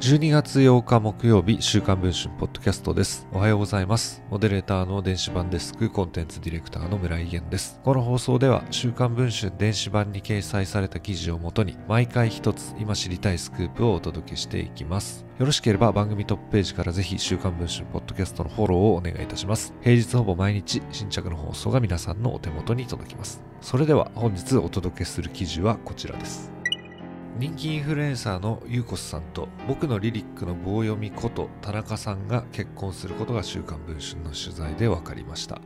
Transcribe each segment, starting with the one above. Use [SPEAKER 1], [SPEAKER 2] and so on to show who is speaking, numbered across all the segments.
[SPEAKER 1] 12月8日木曜日、週刊文春ポッドキャストです。おはようございます。モデレーターの電子版デスクコンテンツディレクターの村井源です。この放送では、週刊文春電子版に掲載された記事をもとに、毎回一つ今知りたいスクープをお届けしていきます。よろしければ番組トップページからぜひ週刊文春ポッドキャストのフォローをお願いいたします。平日ほぼ毎日新着の放送が皆さんのお手元に届きます。それでは本日お届けする記事はこちらです。人気インフルエンサーのユーコスさんと僕のリリックの棒読みこと田中さんが結婚することが週刊文春の取材で分かりました。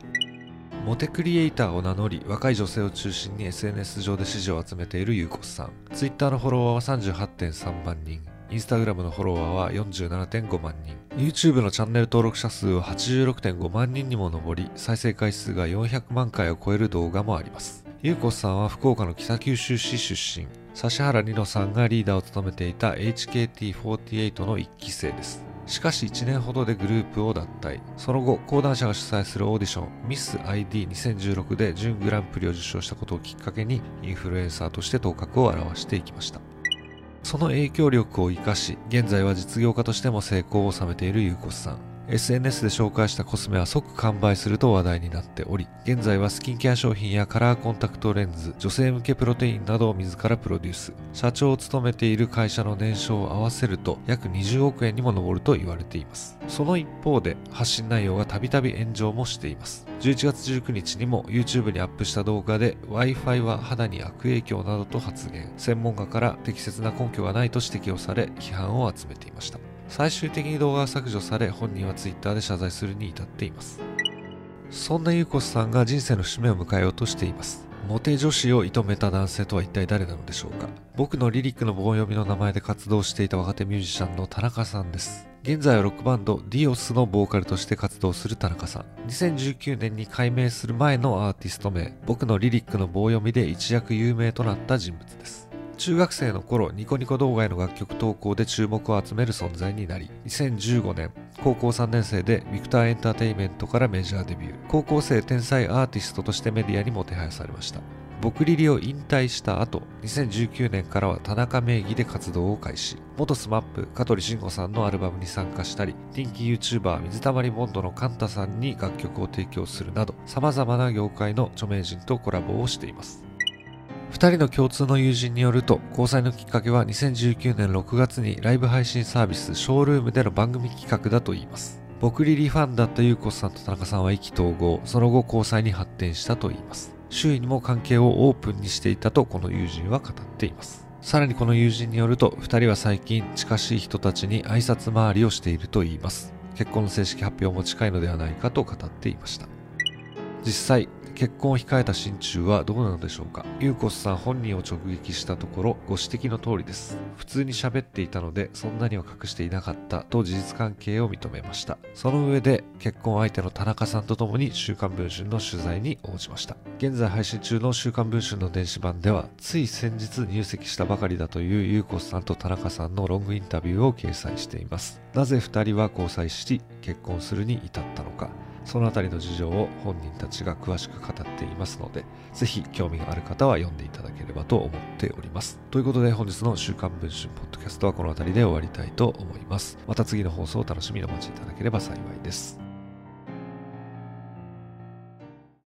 [SPEAKER 1] モテクリエイターを名乗り若い女性を中心に SNS 上で支持を集めているユーコスさん。Twitter のフォロワーは38.3万人。インスタグラムのフォロワーは47.5万人。YouTube のチャンネル登録者数は86.5万人にも上り再生回数が400万回を超える動画もあります。ゆうこさんは福岡の北九州市出身。指原莉乃さんがリーダーを務めていた HKT48 の1期生です。しかし1年ほどでグループを脱退。その後、講談社が主催するオーディション、ミス ID2016 で準グランプリを受賞したことをきっかけに、インフルエンサーとして頭角を現していきました。その影響力を生かし、現在は実業家としても成功を収めているユーコスさん。SNS で紹介したコスメは即完売すると話題になっており、現在はスキンケア商品やカラーコンタクトレンズ、女性向けプロテインなどを自らプロデュース。社長を務めている会社の年商を合わせると約20億円にも上ると言われています。その一方で発信内容がたびたび炎上もしています。11月19日にも YouTube にアップした動画で Wi-Fi は肌に悪影響などと発言。専門家から適切な根拠がないと指摘をされ批判を集めていました。最終的に動画が削除され本人は Twitter で謝罪するに至っています。そんなユーコスさんが人生の節目を迎えようとしています。モテ女子を射止めた男性とは一体誰なのでしょうか。僕のリリックの棒読みの名前で活動していた若手ミュージシャンの田中さんです。現在はロックバンドディオスのボーカルとして活動する田中さん。2019年に改名する前のアーティスト名。僕のリリックの棒読みで一躍有名となった人物です。中学生の頃ニコニコ動画への楽曲投稿で注目を集める存在になり2015年高校3年生でビクターエンターテインメントからメジャーデビュー。高校生天才アーティストとしてメディアにも手配されました。ぼくりりを引退した後2019年からは田中名義で活動を開始。元 SMAP 香取慎吾さんのアルバムに参加したり人気 YouTuber 水溜りボンドのカンタさんに楽曲を提供するなど様々な業界の著名人とコラボをしています。2人の共通の友人によると交際のきっかけは2019年6月にライブ配信サービスショールームでの番組企画だといいます。ぼくりりファンだったゆうこすさんと田中さんは意気投合その後交際に発展したといいます。周囲にも関係をオープンにしていたとこの友人は語っています。さらにこの友人によると2人は最近近しい人たちに挨拶回りをしているといいます。結婚の正式発表も近いのではないかと語っていました。実際結婚を控えた心中はどうなのでしょうか？ユーコスさん本人を直撃したところご指摘の通りです。普通に喋っていたのでそんなには隠していなかったと事実関係を認めました。その上で結婚相手の田中さんと共に週刊文春の取材に応じました。現在配信中の週刊文春の電子版ではつい先日入籍したばかりだというユーコスさんと田中さんのロングインタビューを掲載しています。なぜ2人は交際し結婚するに至ったのか。そのあたりの事情を本人たちが詳しく語っていますので、ぜひ興味がある方は読んでいただければと思っております。ということで本日の週刊文春ポッドキャストはこの辺りで終わりたいと思います。また次の放送を楽しみにお待ちいただければ幸いです。